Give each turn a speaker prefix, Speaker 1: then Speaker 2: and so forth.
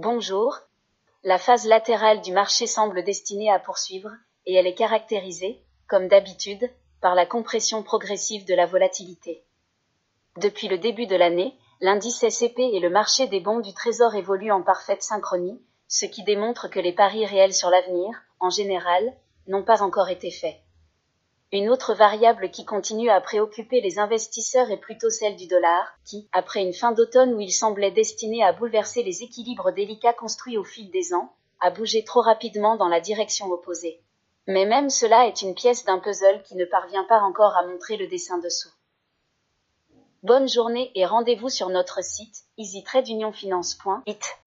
Speaker 1: Bonjour. La phase latérale du marché semble destinée à poursuivre, et elle est caractérisée, comme d'habitude, par la compression progressive de la volatilité. Depuis le début de l'année, l'indice SCP et le marché des bons du Trésor évoluent en parfaite synchronie, ce qui démontre que les paris réels sur l'avenir, en général, n'ont pas encore été faits. Une autre variable qui continue à préoccuper les investisseurs est plutôt celle du dollar, qui, après une fin d'automne où il semblait destiné à bouleverser les équilibres délicats construits au fil des ans, a bougé trop rapidement dans la direction opposée. Mais même cela est une pièce d'un puzzle qui ne parvient pas encore à montrer le dessin dessous. Bonne journée et rendez-vous sur notre site easytradeunionfinance.it.